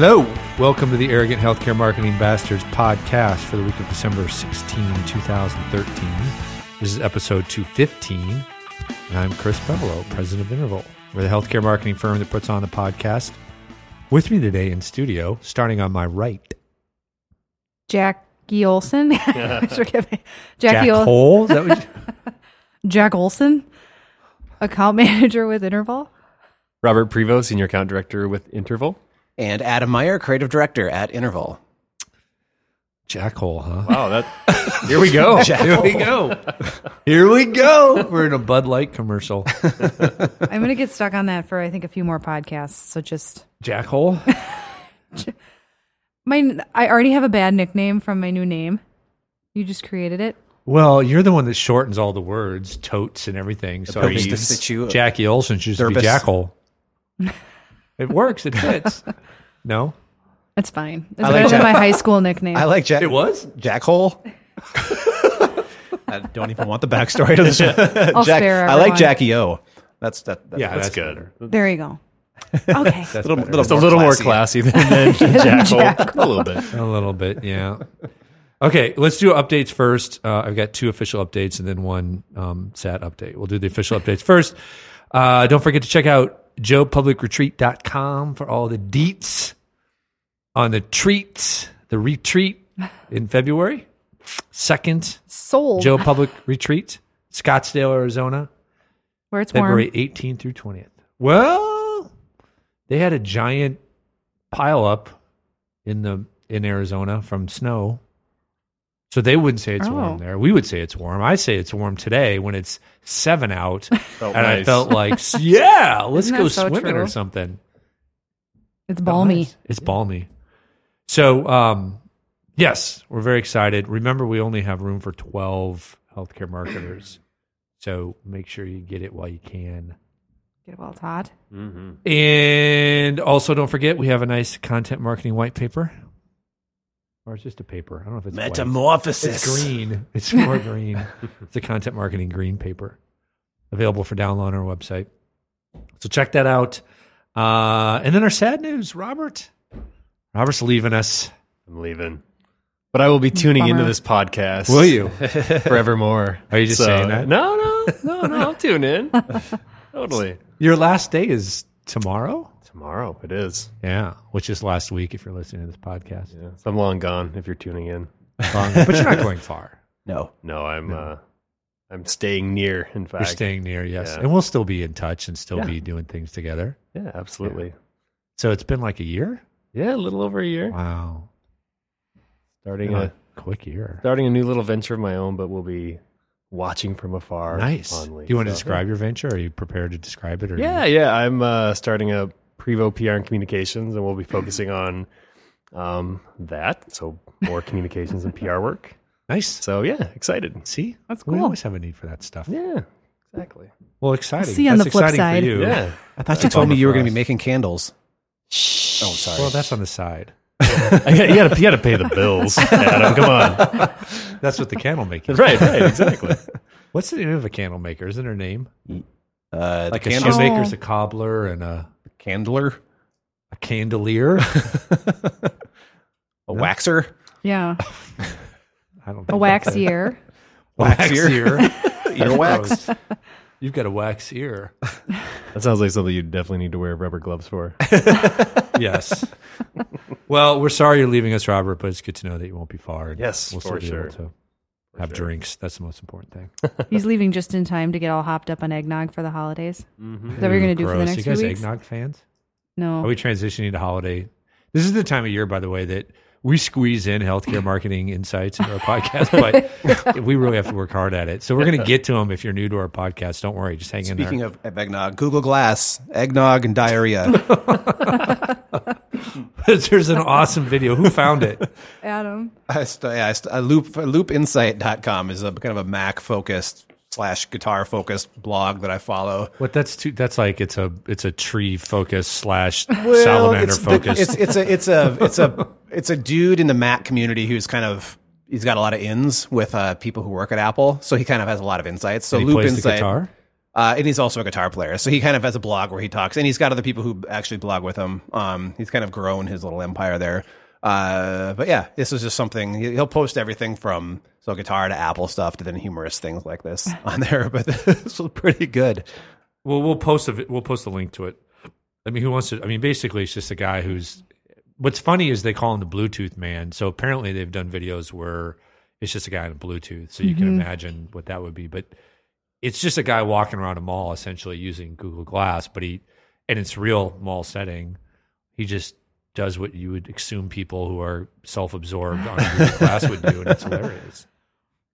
Hello. Welcome to the Arrogant Healthcare Marketing Bastards podcast for the week of December 16, 2013. This is episode 215. And I'm Chris Bevolo, president of Interval. We're the healthcare marketing firm that puts on the podcast. With me today in studio, starting on my right, Jackie Olson. Forgive me. Jack Jackie Ol- Hole. Is that what you- Jack Olson, account manager with Interval. Robert Prevost, Senior Account Director with Interval. And Adam Meyer, creative director at Interval. Jackhole, huh? Wow, that here we go. Here we go. Here we go. We're in a Bud Light commercial. I'm going to get stuck on that for, I think, a few more podcasts. So just, Jackhole. My, I already have a bad nickname from my new name. You just created it. Well, you're the one that shortens all the words, totes and everything. So I Purpose mean, to fit you. Jackie Olsen should just be Purpose. Jackal. It works. It fits. No, It's fine. It's like better than Jack- my high school nickname. I like Jack. it was. Jack Hole. I don't even want the backstory to this. I'll Jack, spare I like. Jackie O. That's that. that Yeah, That's that's, good. better. there you go. Okay. That's little, better. little, It's a little more classy. classy than, than Jackal. Jackal. A little bit. a little bit. Yeah. Okay, let's do updates first. Uh, I've got two official updates and then one um, sad update. We'll do the official updates first. Uh, don't forget to check out joepublicretreat.com for all the deets on the treats, the retreat in February. Second Sold. Joe Public Retreat, Scottsdale, Arizona, Where it's warm. February 18th through 20th. Well, they had a giant pile up in the in Arizona from snow. So they wouldn't say it's Oh. warm there. We would say it's warm. I say it's warm today when it's seven out, Felt and I felt like, yeah, let's go so swimming or something. It's balmy. Nice. It's balmy. So, um, yes, we're very excited. Remember, we only have room for 12 healthcare marketers. So make sure you get it while you can. Get it while it's hot. Mhm. And also, don't forget, we have a nice content marketing white paper. Or it's just a paper. I don't know if it's white. Metamorphosis. It's green. It's more green. It's a content marketing green paper available for download on our website. So check that out. Uh, and then our sad news, Robert. Robert's leaving us. I'm leaving. But I will be tuning Bummer. into this podcast. Will you? Forevermore. Are you just saying that? No, no, no, no. I'll tune in. totally. Your last day is tomorrow? Tomorrow it is. Yeah, which is last week if you're listening to this podcast. Yeah. So I'm long gone if you're tuning in. Long- but you're not going far. No. No, I'm uh I'm staying near, in fact. You're staying near, yes. Yeah. And we'll still be in touch and still Yeah. be doing things together. Yeah, absolutely. So it's been like a year? Yeah, a little over a year. Wow. Starting a a quick year. starting a new little venture of my own, but we'll be watching from afar. Nice. fondly. Do you want to describe your venture? Are you prepared to describe it? Or Yeah, yeah. I'm uh, starting a Prevo PR and communications, and we'll be focusing on um, that. So more communications and PR work. Nice. So yeah, excited. See? That's cool. We always have a need for that stuff. Yeah, exactly. Well, exciting. see you on That's the flip exciting side. for you. Yeah. I thought you told me you were going to be making candles. Oh, sorry. Well, that's on the side. I got, you got to you got to pay the bills, Adam. Come on. That's what the candle maker. right, right, exactly. What's the name of a candle maker? Isn't her name? uh, Like the a candle, shoemaker's a cobbler and a, candler, a candelier. a waxer. Yeah. I don't A think wax that's it. ear. Wax ear. ear. Earwax. You've got a wax ear. That sounds like something you definitely need to wear rubber gloves for. Yes. well, we're sorry you're leaving us, Robert, but it's good to know that you won't be far. Yes, we'll for still be able sure. to have sure. drinks. That's the most important thing. He's leaving just in time to get all hopped up on eggnog for the holidays. Mm-hmm. Is that what you're going to do for the Gross. next You guys few weeks? eggnog fans? No. Are we transitioning to holiday? This is the time of year, by the way, that we squeeze in healthcare marketing insights into our podcast, but we really have to work hard at it. So we're going to get to them. If you're new to our podcast, don't worry, just hang in there. Speaking of eggnog, Google Glass, eggnog, and diarrhea. There's an awesome video. Who found it? Adam. I st- yeah, I st- uh, loop loopinsight.com is a kind of a Mac focused slash guitar focused blog that I follow. What that's too, that's like it's a it's a tree focused slash salamander it's, the- it's it's a it's a it's a it's a dude in the Mac community who's kind of he's got a lot of ins with uh, people who work at Apple, so he kind of has a lot of insights. So And he Loop plays the Insight, guitar. Uh, and he's also a guitar player, so he kind of has a blog where he talks, and he's got other people who actually blog with him. Um, he's kind of grown his little empire there. Uh, but yeah, this is just something he- he'll post everything from so guitar to Apple stuff to then humorous things like this on there. But this was pretty good. Well, we'll post a we'll post a link to it. I mean, who wants to? I mean, basically, it's just a guy who's. What's funny is they call him the Bluetooth man. So apparently, they've done videos where it's just a guy in Bluetooth. So you can imagine what that would be. But it's just a guy walking around a mall, essentially using Google Glass. But he and it's real mall setting. He just does what you would assume people who are self-absorbed on Google Glass would do, and it's hilarious.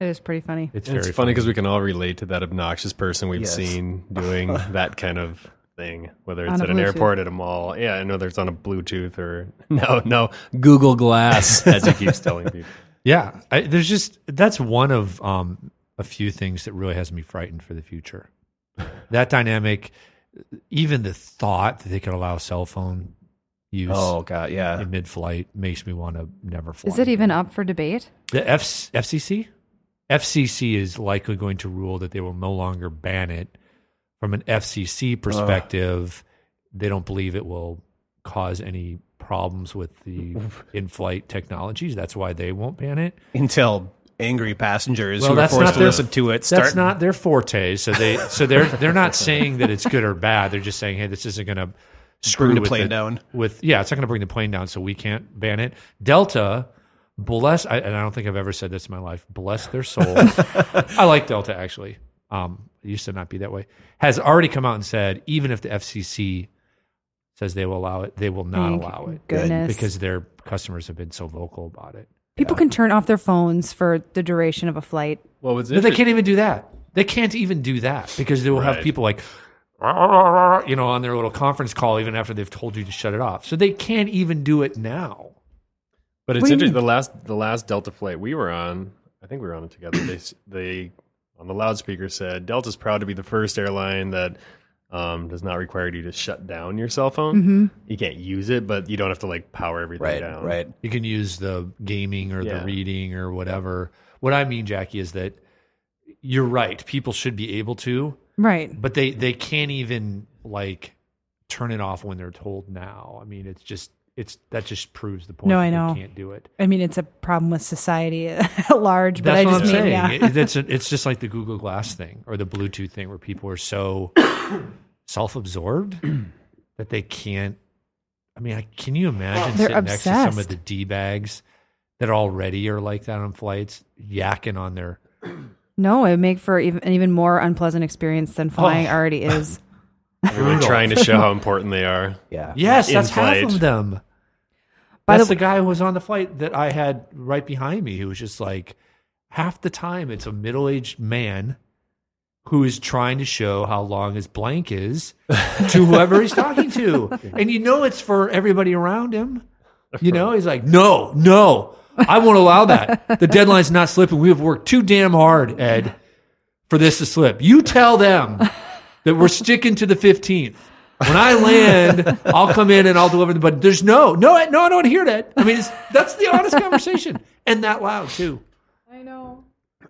It is pretty funny. It's very it's funny because we can all relate to that obnoxious person we've Yes. seen doing that kind of thing, whether it's On at an airport, at a mall. Yeah, I know there's on a Bluetooth or no, no Google Glass, as he keeps telling people. Yeah, I, there's just that's one of um, a few things that really has me frightened for the future. That dynamic, even the thought that they could allow cell phone use Oh god, yeah. in mid-flight makes me want to never fly. Is it even up for debate? the F- FCC? FCC is likely going to rule that they will no longer ban it. From an FCC perspective, they don't believe it will cause any problems with the in-flight technologies. That's why they won't ban it. Until angry passengers Well, who are forced to their- listen to it That's not their forte. So they so they're they're not saying that it's good or bad. They're just saying, hey, this isn't going to bring the plane down. With yeah, it's not going to bring the plane down, so we can't ban it. Delta, bless, I, and I don't think I've ever said this in my life. Bless their souls. I like Delta actually. Um, it used to not be that way. Has already come out and said even if the FCC says they will allow it, they will not Thank allow it goodness. because their customers have been so vocal about it. People can turn off their phones for the duration of a flight. Well, was But they can't even do that. They can't even do that because they will have people like, you know, on their little conference call even after they've told you to shut it off. So they can't even do it now. But it's interesting. The last the last Delta flight we were on, I think we were on it together. They they on the loudspeaker said Delta's proud to be the first airline that um, does not require you to shut down your cell phone. Mm-hmm. You can't use it, but you don't have to like power everything right, down. right. You can use the gaming or Yeah. the reading or whatever. What I mean, Jackie, is that you're right. People should be able to, Right. but they they can't even like turn it off when they're told now. I mean, it's just it's that just proves the point. No, I they know. Can't do it. I mean, it's a problem with society at large, but That's I what just I'm mean, saying. yeah. It- it's it's just like the Google Glass thing or the Bluetooth thing, where people are so self-absorbed that they can't. I mean, I, can you imagine They're sitting next to some of the d bags that already are like that on flights, yakking on their? no, it would make for even, an even more unpleasant experience than oh. flying Oh. already is. Everyone trying to show how important they are. Yeah. Yes, In that's half flight. of them. By That's the- the guy who was on the flight that I had right behind me, who was just like half the time it's a middle-aged man who is trying to show how long his blank is to whoever he's talking to. And you know it's for everybody around him. You know, he's like, "No, no. I won't allow that. The deadline's not slipping. We have worked too damn hard, Ed, for this to slip. You tell them that we're sticking to the 15th. When I land, I'll come in and I'll deliver the. But there's no, no, no, I don't hear that. I mean, it's, that's the honest conversation, and that loud too.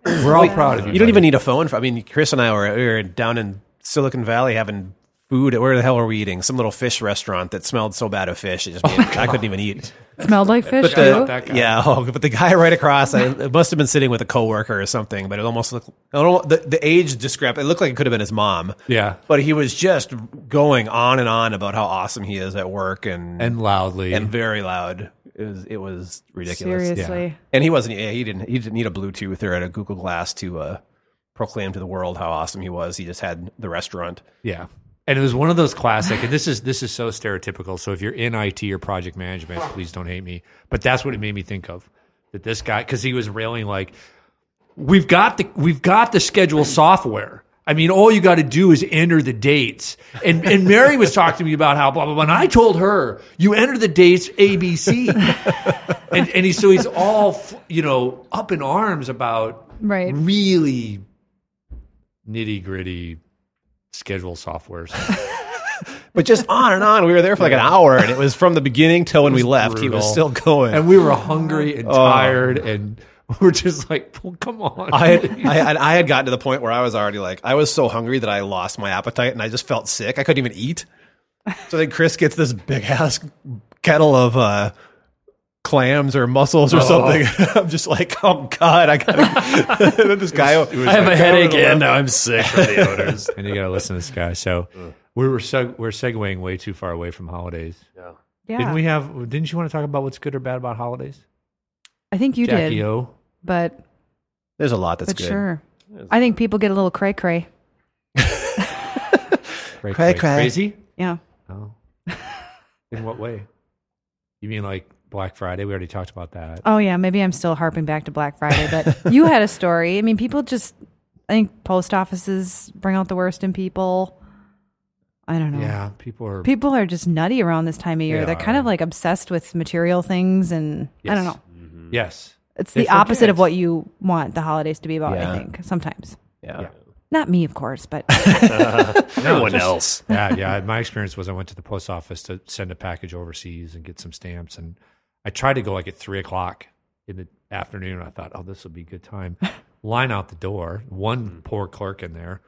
I know. We're all proud of you. You don't buddy. even need a phone. For, I mean, Chris and I were, we were down in Silicon Valley having food. Where the hell were we eating? Some little fish restaurant that smelled so bad of fish. It just oh made, I couldn't even eat. Smelled like fish, Shout out too. that guy. Yeah, oh, but the guy right across, I, it must have been sitting with a coworker or something. But it almost looked I don't the, the age discrepancy. It looked like it could have been his mom. Yeah, But he was just going on and on about how awesome he is at work and and loudly. and very loud. It was it was ridiculous. Seriously. And he wasn't. Yeah, he didn't. He didn't need a Bluetooth or a Google Glass to uh, proclaim to the world how awesome he was. He just had the restaurant. Yeah. And it was one of those classic, and this is this is so stereotypical. So if you're in IT or project management, please don't hate me. But that's what it made me think of. That this guy, because he was railing like, we've got the we've got the schedule software. I mean, all you got to do is enter the dates. And and Mary was talking to me about how blah blah blah. And I told her, you enter the dates ABC. and and he so he's all you know up in arms about Right. really nitty gritty schedule software. But just on and on. We were there for like an hour, and it was from the beginning till when we left. He was still going. and we were hungry and oh. tired and we're just like, well, come on. I had, I had I had gotten to the point where I was already like I was so hungry that I lost my appetite and I just felt sick. I couldn't even eat. So then Chris gets this big ass kettle of uh, clams or mussels or something. I'm just like, oh god, I gotta. and then this guy, I have a headache and now I'm sick from the odors. and you got to listen to this guy. So we were seg- we're segueing way too far away from holidays. Yeah. Yeah. Didn't we have? Didn't you want to talk about what's good or bad about holidays? I think you Jackie did, O. but There's a lot that's but good. sure. I think people get a little cray cray. Cray, Cray, cray. Crazy? Yeah. Oh. In what way? You mean like Black Friday? We already talked about that. Oh yeah, maybe I'm still harping back to Black Friday, but you had a story. I mean, people just I think post offices bring out the worst in people. I don't know. Yeah, people are. People are just nutty around this time of year. They They are kind of like obsessed with material things and I don't Yes. know. Mm-hmm. Yes. It's They the opposite of what you want the holidays to be about, Yeah. I think. Sometimes. Yeah. Yeah. Not me, of course, but Everyone just- else. yeah, yeah. My experience was I went to the post office to send a package overseas and get some stamps, and I tried to go like at three o'clock in the afternoon. I thought, oh, this will be a good time. Line out the door, one mm-hmm. poor clerk in there,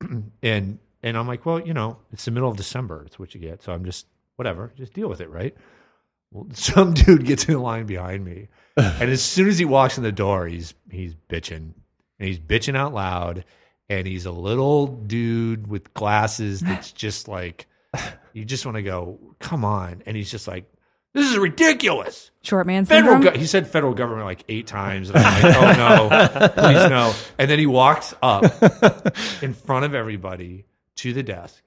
and and I'm like, well, you know, it's the middle of December. It's what you get, so I'm just whatever, just deal with it, right? Well, some dude gets in line behind me, and as soon as he walks in the door, he's he's bitching, and he's bitching out loud, and he's a little dude with glasses that's just like, you just want to go, come on, and he's just like, this is ridiculous. short man Federal, syndrome. go- he said federal government like eight times, and I'm like, oh no, please no. And then he walks up in front of everybody to the desk,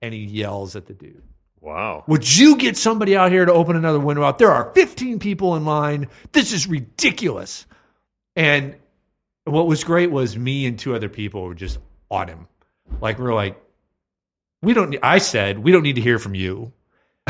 and he yells at the dude. Wow. Would you get somebody out here to open another window out? There are 15 people in line. This is ridiculous. And what was great was me and two other people were just on him. Like we're like, we don't. ne- I said we don't need to hear from you.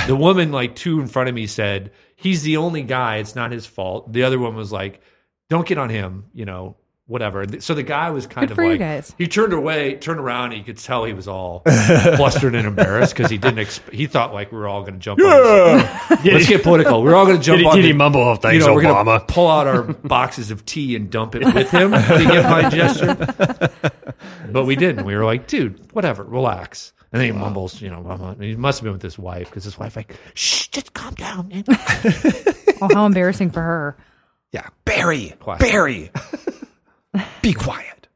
The woman, like two in front of me, said he's the only guy. It's not his fault. The other one was like, don't get on him. You know, whatever. So the guy was kind Good of for you like, guys. he turned away, turned around, and you could tell he was all flustered and embarrassed because he didn't. Exp- he thought like we were all going to jump. on this. Let's get political. We're all going to jump Did he, on. did he mumble, oh, thanks, you know, we're Obama? going to pull out our boxes of tea and dump it with him to get my gesture. But we didn't. We were like, dude, whatever, relax. And then he mumbles, you know, "Mama." he must have been with his wife because his wife like, shh, just calm down. man." oh, how embarrassing for her. Yeah. Barry. Classic. Barry. Be quiet.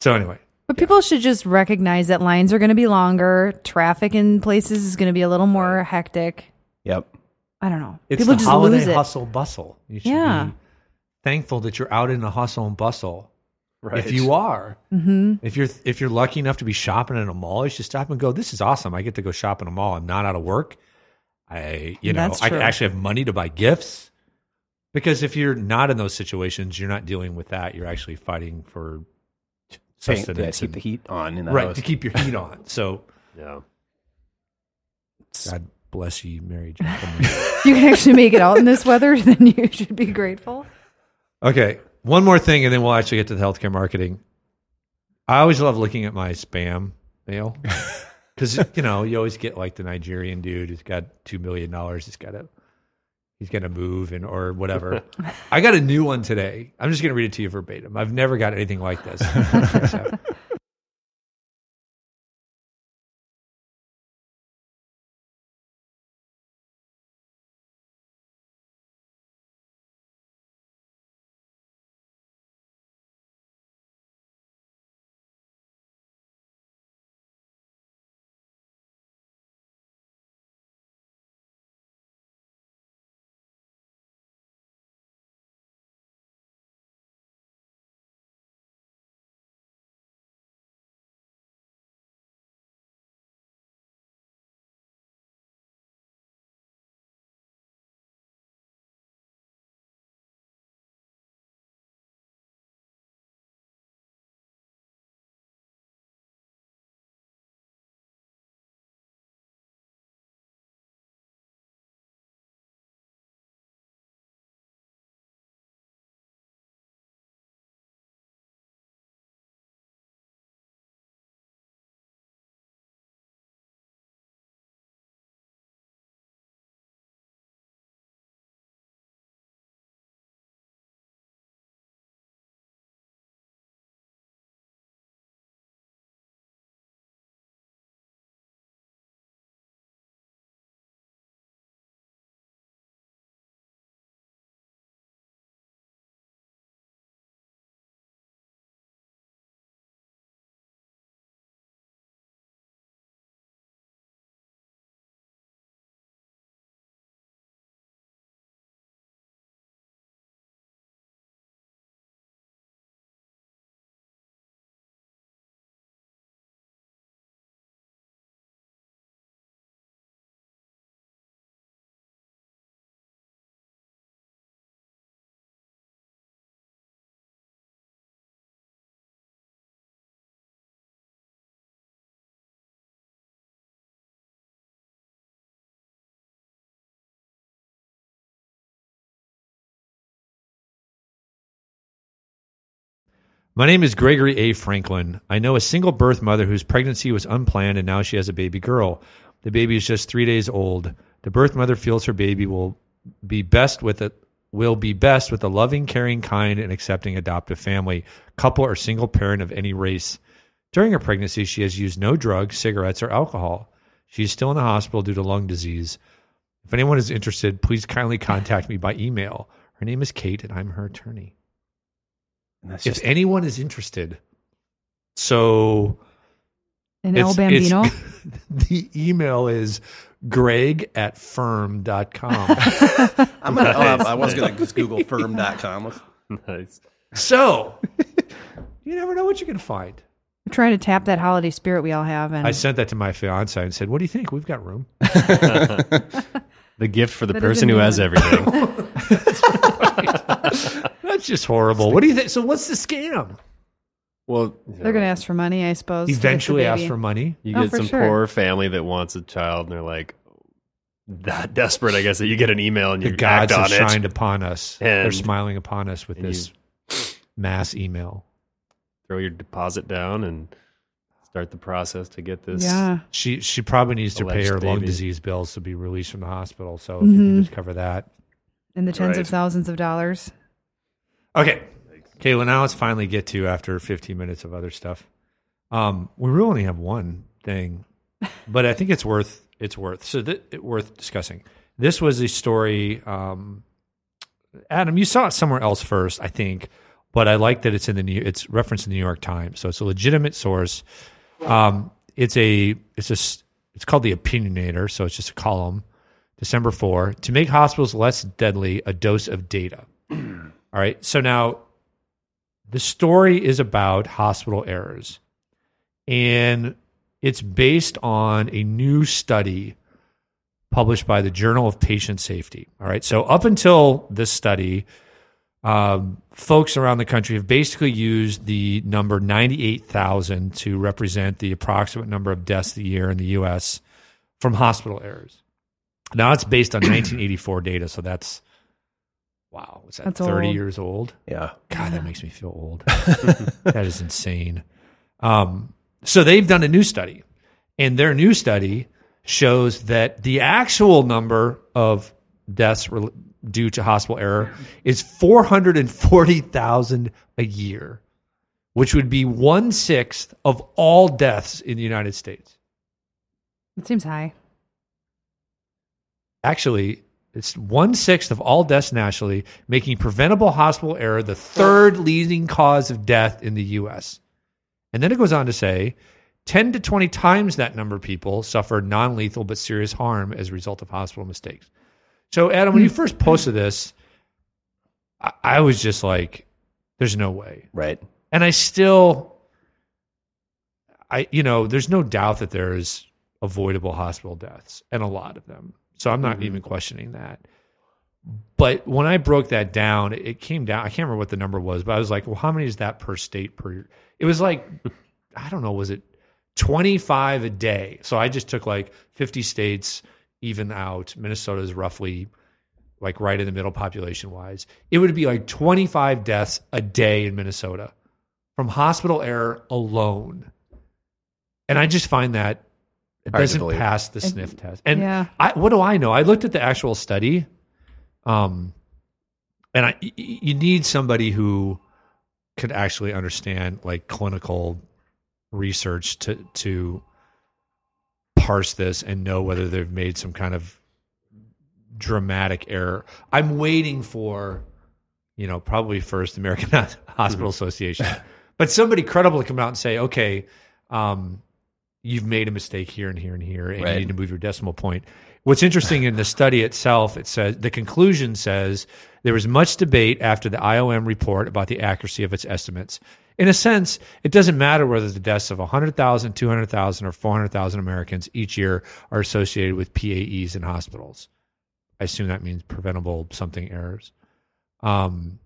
So anyway, But people should just recognize that lines are going to be longer. Traffic in places is going to be a little more hectic. Yep. I don't know. it's people the just holiday lose it. hustle bustle. You should Yeah. be thankful that you're out in the hustle and bustle. Right. If you are, Mm-hmm. if you're if you're lucky enough to be shopping in a mall, you should stop and go. This is awesome. I get to go shop in a mall. I'm not out of work. I you know I actually have money to buy gifts. Because if you're not in those situations, you're not dealing with that. You're actually fighting for Paying- yeah, sustenance, keep the heat on in the right house. to keep your heat on. So Yeah. God bless you, merry gentlemen. You can actually make it out in this weather, then you should be grateful. Okay, one more thing, and then we'll actually get to the healthcare marketing. I always love looking at my spam mail because you know you always get like the Nigerian dude who's got two million dollars. He's got to he's gonna move and or whatever. I got a new one today. I'm just gonna read it to you verbatim. I've never got anything like this. Check My name is Gregory A. Franklin. I know a single birth mother whose pregnancy was unplanned and now she has a baby girl. The baby is just three days old. The birth mother feels her baby will be best with it will be best with a loving, caring, kind, and accepting adoptive family, couple, or single parent of any race. During her pregnancy, she has used no drugs, cigarettes, or alcohol. She is still in the hospital due to lung disease. If anyone is interested, please kindly contact me by email. Her name is Kate, and I'm her attorney. And that's If just anyone is interested, so In it's- El Bambino. the email is greg at firm.com. I'm gonna. oh, I was gonna just Google firm.com. Let's- nice. so you never know what you're going to find. We're trying to tap that holiday spirit we all have. And I sent that to my fiance and said, What do you think? We've got room. The gift for the That person who has everything. That's just horrible. What do you think? So, what's the scam? well, they're know, going to ask for money, I suppose. to get the Eventually ask baby. for money. You Oh, get for some sure. poor family that wants a child, and they're like that desperate, I guess, that you get an email and The you gods act have on it. shined upon us. They're And- smiling upon us with and this mass email. Throw your deposit down and start the process to get this. Yeah. She she probably needs to pay Alleged her lung baby. disease bills to be released from the hospital. So if you can Mhm. just cover that. In the tens Right. of thousands of dollars. Okay. Okay, well now let's finally get to after 15 minutes of other stuff. Um, we really only have one thing, but I think it's worth it's worth so th- worth discussing. This was a story. Um, Adam, you saw it somewhere else first, I think, but I like that it's in the new. It's referenced in the New York Times, so it's a legitimate source. Um, it's a it's a it's called the Opinionator, so it's just a column. December four to make hospitals less deadly, a dose of data. All right. So now the story is about hospital errors, and it's based on a new study published by the Journal of Patient Safety. All right. So up until this study, um, folks around the country have basically used the number 98,000 to represent the approximate number of deaths a year in the U.S. from hospital errors. Now it's based on 1984 data, so that's wow, was that That's 30 old. years old? Yeah. God, that makes me feel old. that is insane. Um, so they've done a new study, and their new study shows that the actual number of deaths rel- due to hospital error is 440,000 a year, which would be one sixth of all deaths in the United States. It seems high. Actually, it's one sixth of all deaths nationally, making preventable hospital error the third leading cause of death in the U.S. And then it goes on to say 10 to 20 times that number of people suffer non lethal but serious harm as a result of hospital mistakes. So, Adam, when you hmm. first posted this, I, I was just like, there's no way. Right. And I still, I, you know, there's no doubt that there's avoidable hospital deaths and a lot of them. So I'm not even mm-hmm. questioning that. But when I broke that down, it came down. I can't remember what the number was, but I was like, well, how many is that per state per year? It was like, I don't know, was it 25 a day? So I just took like 50 states, even out. Minnesota is roughly like right in the middle population wise. It would be like 25 deaths a day in Minnesota from hospital error alone. And I just find that it Hard doesn't pass the sniff test. And Yeah. I, what do I know? I looked at the actual study, um, and I, y- y- you need somebody who could actually understand like clinical research to to parse this and know whether they've made some kind of dramatic error. I'm waiting for, you know, probably first American Hospital Association, but somebody credible to come out and say, okay, um, you've made a mistake here and here and here, and Right. you need to move your decimal point. What's interesting in the study itself, it says the conclusion says there was much debate after the IOM report about the accuracy of its estimates. In a sense, it doesn't matter whether the deaths of 100,000, 200,000, or 400,000 Americans each year are associated with PAEs in hospitals. I assume that means preventable something errors. Um,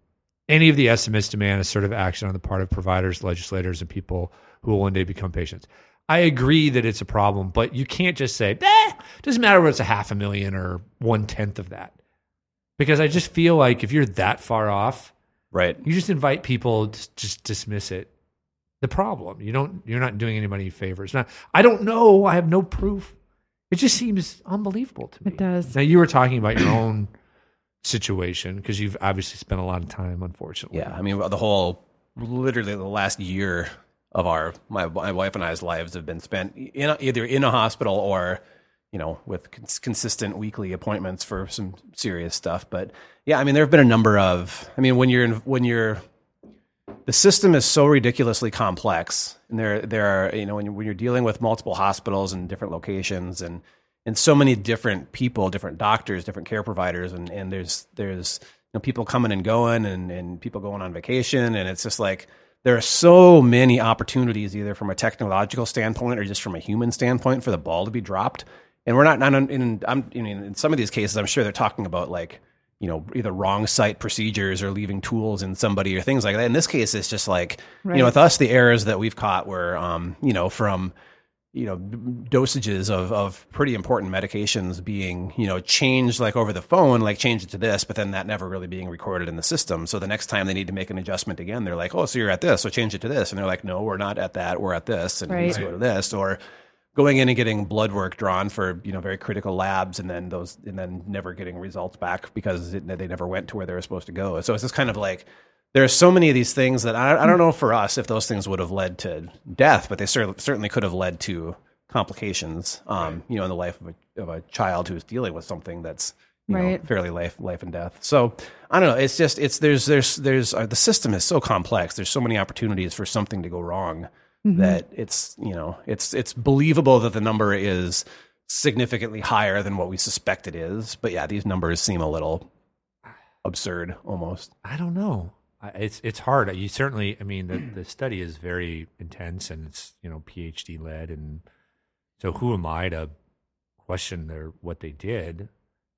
any of the estimates demand assertive action on the part of providers, legislators, and people who will one day become patients. I agree that it's a problem, but you can't just say, eh, doesn't matter whether it's a half a million or one tenth of that. Because I just feel like if you're that far off, Right. You just invite people to just dismiss it. The problem. You don't you're not doing anybody favors. Now, I don't know. I have no proof. It just seems unbelievable to me. It does. Now you were talking about your own situation because you've obviously spent a lot of time, unfortunately. Yeah, I mean the whole literally the last year of our my my wife and I's lives have been spent in either in a hospital or you know with cons- consistent weekly appointments for some serious stuff. But yeah, I mean there have been a number of I mean when you're in, when you're the system is so ridiculously complex, and there there are you know when you're, when you're dealing with multiple hospitals and different locations and and so many different people, different doctors, different care providers, and and there's there's you know people coming and going, and and people going on vacation, and it's just like there are so many opportunities either from a technological standpoint or just from a human standpoint for the ball to be dropped. And we're not, not in, I'm, I mean, in some of these cases, I'm sure they're talking about like, you know, either wrong site procedures or leaving tools in somebody or things like that. In this case, it's just like, you know, with us, the errors that we've caught were, um, you know, from, you know, dosages of, of pretty important medications being, you know, changed like over the phone, like change it to this, but then that never really being recorded in the system. So the next time they need to make an adjustment again, they're like, oh, so you're at this, so change it to this. And they're like, no, we're not at that, we're at this, and Right. let's go to this. Or going in and getting blood work drawn for, you know, very critical labs and then those, and then never getting results back because it, they never went to where they were supposed to go. So it's just kind of like, there are so many of these things that I, I don't know for us if those things would have led to death, but they cer- certainly could have led to complications, um, you know, in the life of a, of a child who's dealing with something that's you know, fairly life life and death. So I don't know. It's just it's there's there's there's uh, the system is so complex. There's so many opportunities for something to go wrong that it's you know it's it's believable that the number is significantly higher than what we suspect it is. But yeah, these numbers seem a little absurd almost. I don't know. It's it's hard. You certainly. I mean, the the study is very intense and it's you know PhD led, and so who am I to question their what they did?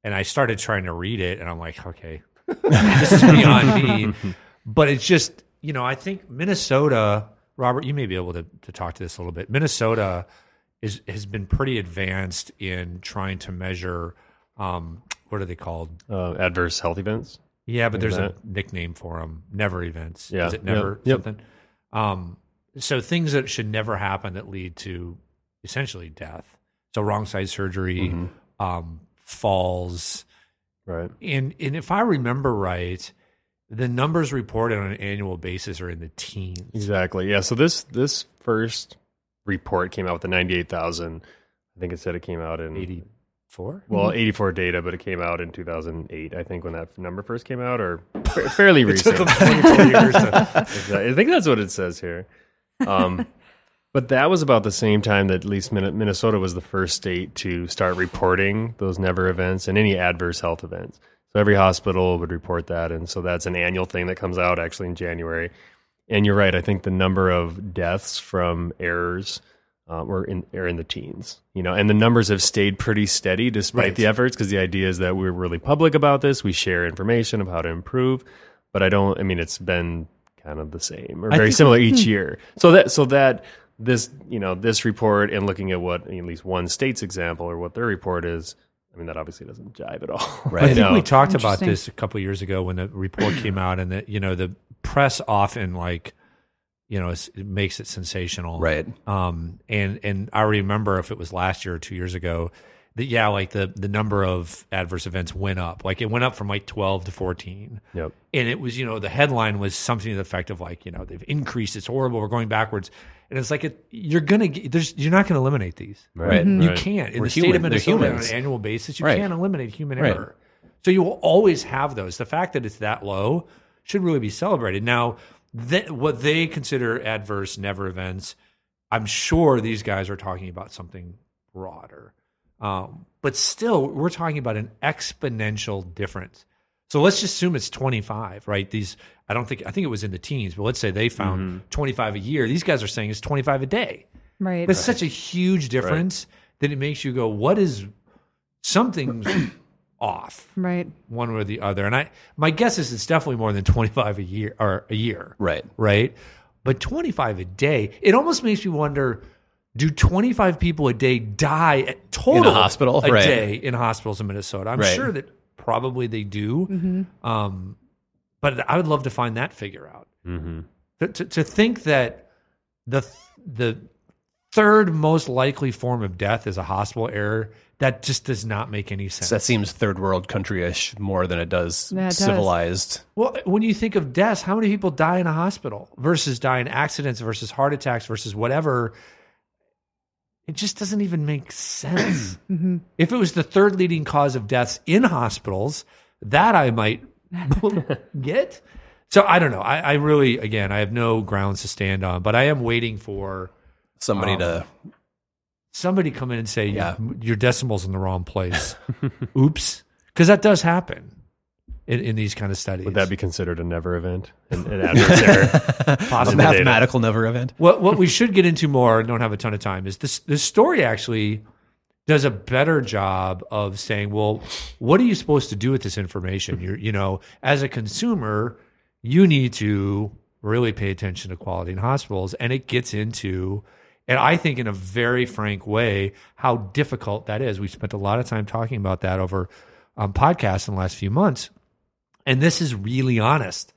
And I started trying to read it, and I'm like, okay, this is beyond me. But it's just you know, I think Minnesota, Robert, you may be able to to talk to this a little bit. Minnesota is has been pretty advanced in trying to measure. Um, what are they called? Uh, adverse health events. Yeah, but there's a nickname for them. Never events. Yeah. Is it never Yep. Yep. something? Um, so things that should never happen that lead to essentially death. So wrong side surgery, Mm-hmm. um, falls, Right. and and if I remember right, the numbers reported on an annual basis are in the teens. Exactly. Yeah. So this this first report came out with the ninety eight thousand. I think it said it came out in Eighty four. well eighty four data, but it came out in two thousand eight. I think when that number first came out, or fairly recent. I think that's what it says here. Um, but that was about the same time that at least Minnesota was the first state to start reporting those never events and any adverse health events. So every hospital would report that, and so that's an annual thing that comes out actually in January. And you're right. I think the number of deaths from errors uh, were in are in the teens. You know, and the numbers have stayed pretty steady despite Right. the efforts because the idea is that we're really public about this. We share information of how to improve, but I don't. I mean, it's been kind of the same or very similar each year. So that so that this you know this report and looking at what at least one state's example or what their report is. I mean, that obviously doesn't jive at all. Right. I think know? we talked about this a couple years ago when the report came out, and that you know the press often like, you know, it's, it makes it sensational, Right. Um, and and I remember if it was last year or two years ago, that yeah, like the the number of adverse events went up, like it went up from like twelve to fourteen, Yep. and it was you know the headline was something to the effect of like you know they've increased, it's horrible, we're going backwards, and it's like it, you're gonna get, there's you're not gonna eliminate these. Right. You Right. can't. In We're the state of They're Minnesota on an annual basis, you Right. can't eliminate human Right. error. So you will always have those. The fact that it's that low should really be celebrated. Now, th- what they consider adverse never events, I'm sure these guys are talking about something broader. Um, but still, we're talking about an exponential difference. So let's just assume it's 25, right? These, I don't think, I think it was in the teens, but let's say they found 25 a year. These guys are saying it's 25 a day. Right. That's such a huge difference that it makes you go, what is something's off Right. one way or the other? And I, my guess is it's definitely more than 25 a year or a year. Right. Right. But 25 a day, it almost makes me wonder, do 25 people a day die at total hospital? a Right. day in hospitals in Minnesota? I'm Right. sure that probably they do. Um, but I would love to find that figure out. Mm-hmm. To, to, to think that the the third most likely form of death is a hospital error that just does not make any sense. that seems third world country-ish more than it does Yeah, it does. civilized. Well, when you think of deaths, how many people die in a hospital versus die in accidents versus heart attacks versus whatever? It just doesn't even make sense. If it was the third leading cause of deaths in hospitals, that I might get. So I don't know. I, I really, again, I have no grounds to stand on, but I am waiting for Somebody Um, to somebody come in and say, Yeah. "Your- your decimals in the wrong place." Oops, because that does happen in, in these kind of studies. Would that be considered a never event? An, an adverse error? a possible? mathematical never event. What what we should get into more, and don't have a ton of time, is this this story actually does a better job of saying, well, what are you supposed to do with this information? You're you know, as a consumer, you need to really pay attention to quality in hospitals, and it gets into and I think in a very frank way how difficult that is. We spent a lot of time talking about that over um, podcasts in the last few months, and this is really honest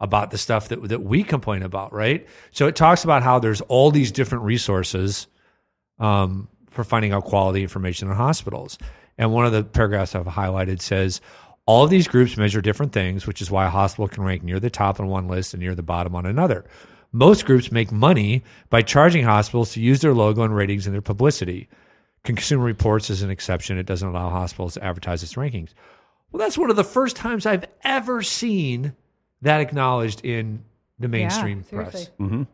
about the stuff that that we complain about, right? So it talks about how there's all these different resources um, for finding out quality information in hospitals. And one of the paragraphs I've highlighted says all of these groups measure different things, which is why a hospital can rank near the top on one list and near the bottom on another. Most groups make money by charging hospitals to use their logo and ratings in their publicity. Consumer Reports is an exception. It doesn't allow hospitals to advertise its rankings. Well, that's one of the first times I've ever seen that acknowledged in the mainstream press seriously.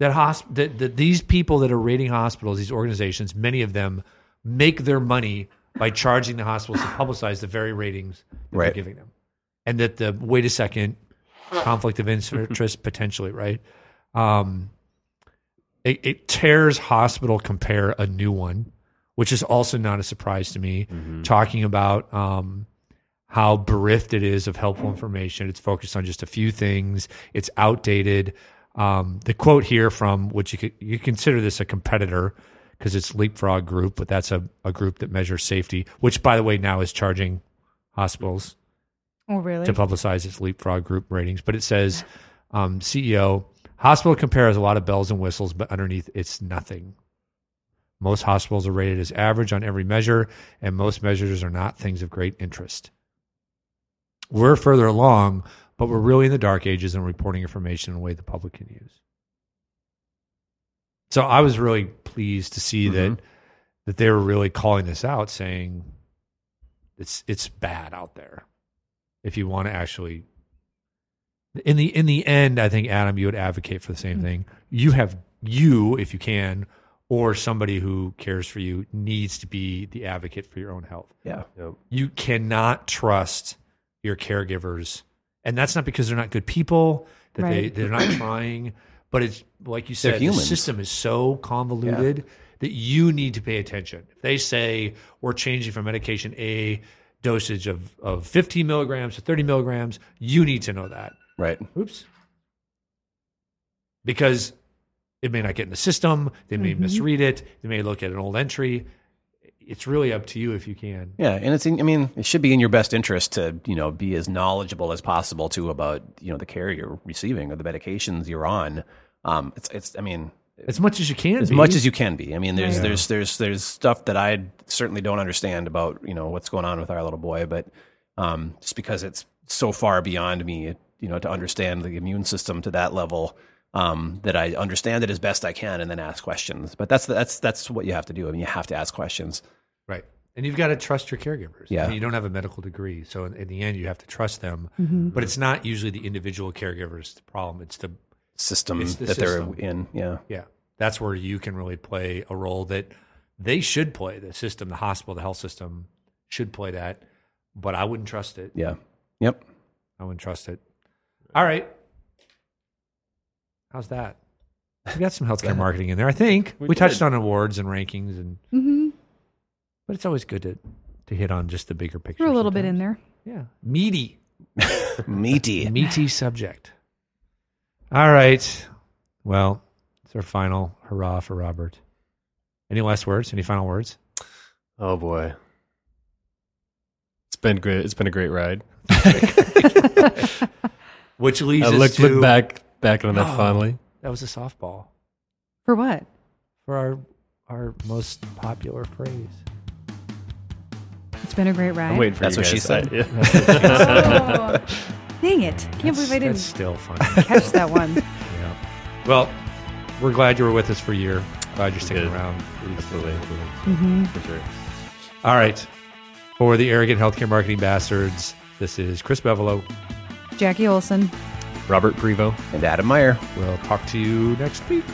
that, hosp- that that these people that are rating hospitals, these organizations, many of them make their money by charging the hospitals to publicize the very ratings that they're giving them, and that the wait a second conflict of interest potentially right. Um, it, it tears hospital compare a new one, which is also not a surprise to me. Talking about um, how bereft it is of helpful information. It's focused on just a few things. It's outdated. Um, the quote here from which you could, you consider this a competitor because it's Leapfrog Group, but that's a, a group that measures safety, which by the way now is charging hospitals Oh, really? to publicize its Leapfrog Group ratings. But it says um, CEO hospital compare has a lot of bells and whistles, but underneath it's nothing. Most hospitals are rated as average on every measure, and most measures are not things of great interest. We're further along, but we're really in the dark ages and reporting information in a way the public can use. So I was really pleased to see that mm-hmm. that they were really calling this out, saying it's it's bad out there. If you want to actually, in the in the end, I think Adam, you would advocate for the same hmm. thing. You have you, if you can, or somebody who cares for you needs to be the advocate for your own health Yeah. Yep. you cannot trust your caregivers and that's not because they're not good people that they Right. they're not trying but it's like you said the system is so convoluted that you need to pay attention if they say we're changing from medication a dosage of, of 15 milligrams to 30 milligrams you need to know that Right. oops because it may not get in the system they may misread it they may look at an old entry it's really up to you if you can Yeah, and it's in, I mean, it should be in your best interest to, you know, be as knowledgeable as possible too about, you know, the care you're receiving or the medications you're on. Um, it's, it's, I mean, as much as you can as be. much as you can be. I mean, there's, Right. there's, there's, there's stuff that I certainly don't understand about, you know, what's going on with our little boy, but, um, just because it's so far beyond me, you know, to understand the immune system to that level, um, that I understand it as best I can and then ask questions. But that's, that's, that's what you have to do. I mean, you have to ask questions. right and you've got to trust your caregivers Yeah. I mean, you don't have a medical degree so in, in the end you have to trust them but it's not usually the individual caregivers the problem it's the System It's the that system. they're in. Yeah. yeah that's where you can really play a role that they should play the system the hospital the health system should play that but i wouldn't trust it Yeah. Yep. i wouldn't trust it all right how's that we got some healthcare marketing in there i think we, We touched did. on awards and rankings and hmm but it's always good to to hit on just the bigger picture Threw a little bit in sometimes. there. Yeah. Meaty. Meaty. Meaty subject. All right. Well, it's our final hurrah for Robert. Any last words? Any final words? Oh boy, it's been great. It's been a great ride. Which leads I us to look back back on that Oh. fondly. That was a softball For what? for our our most popular phrase. It's been a great ride. I'm waiting for That's you what she guys. said. I- yeah. Dang it. Can't believe I That's didn't still funny. catch that one. yeah. Well, we're glad you were with us for a year. Glad you're sticking Good. around. Absolutely. hmm For sure. All right. For the arrogant healthcare marketing bastards, this is Chris Bevolo. Jackie Olson. Robert Prevo. And Adam Meyer. We'll talk to you next week.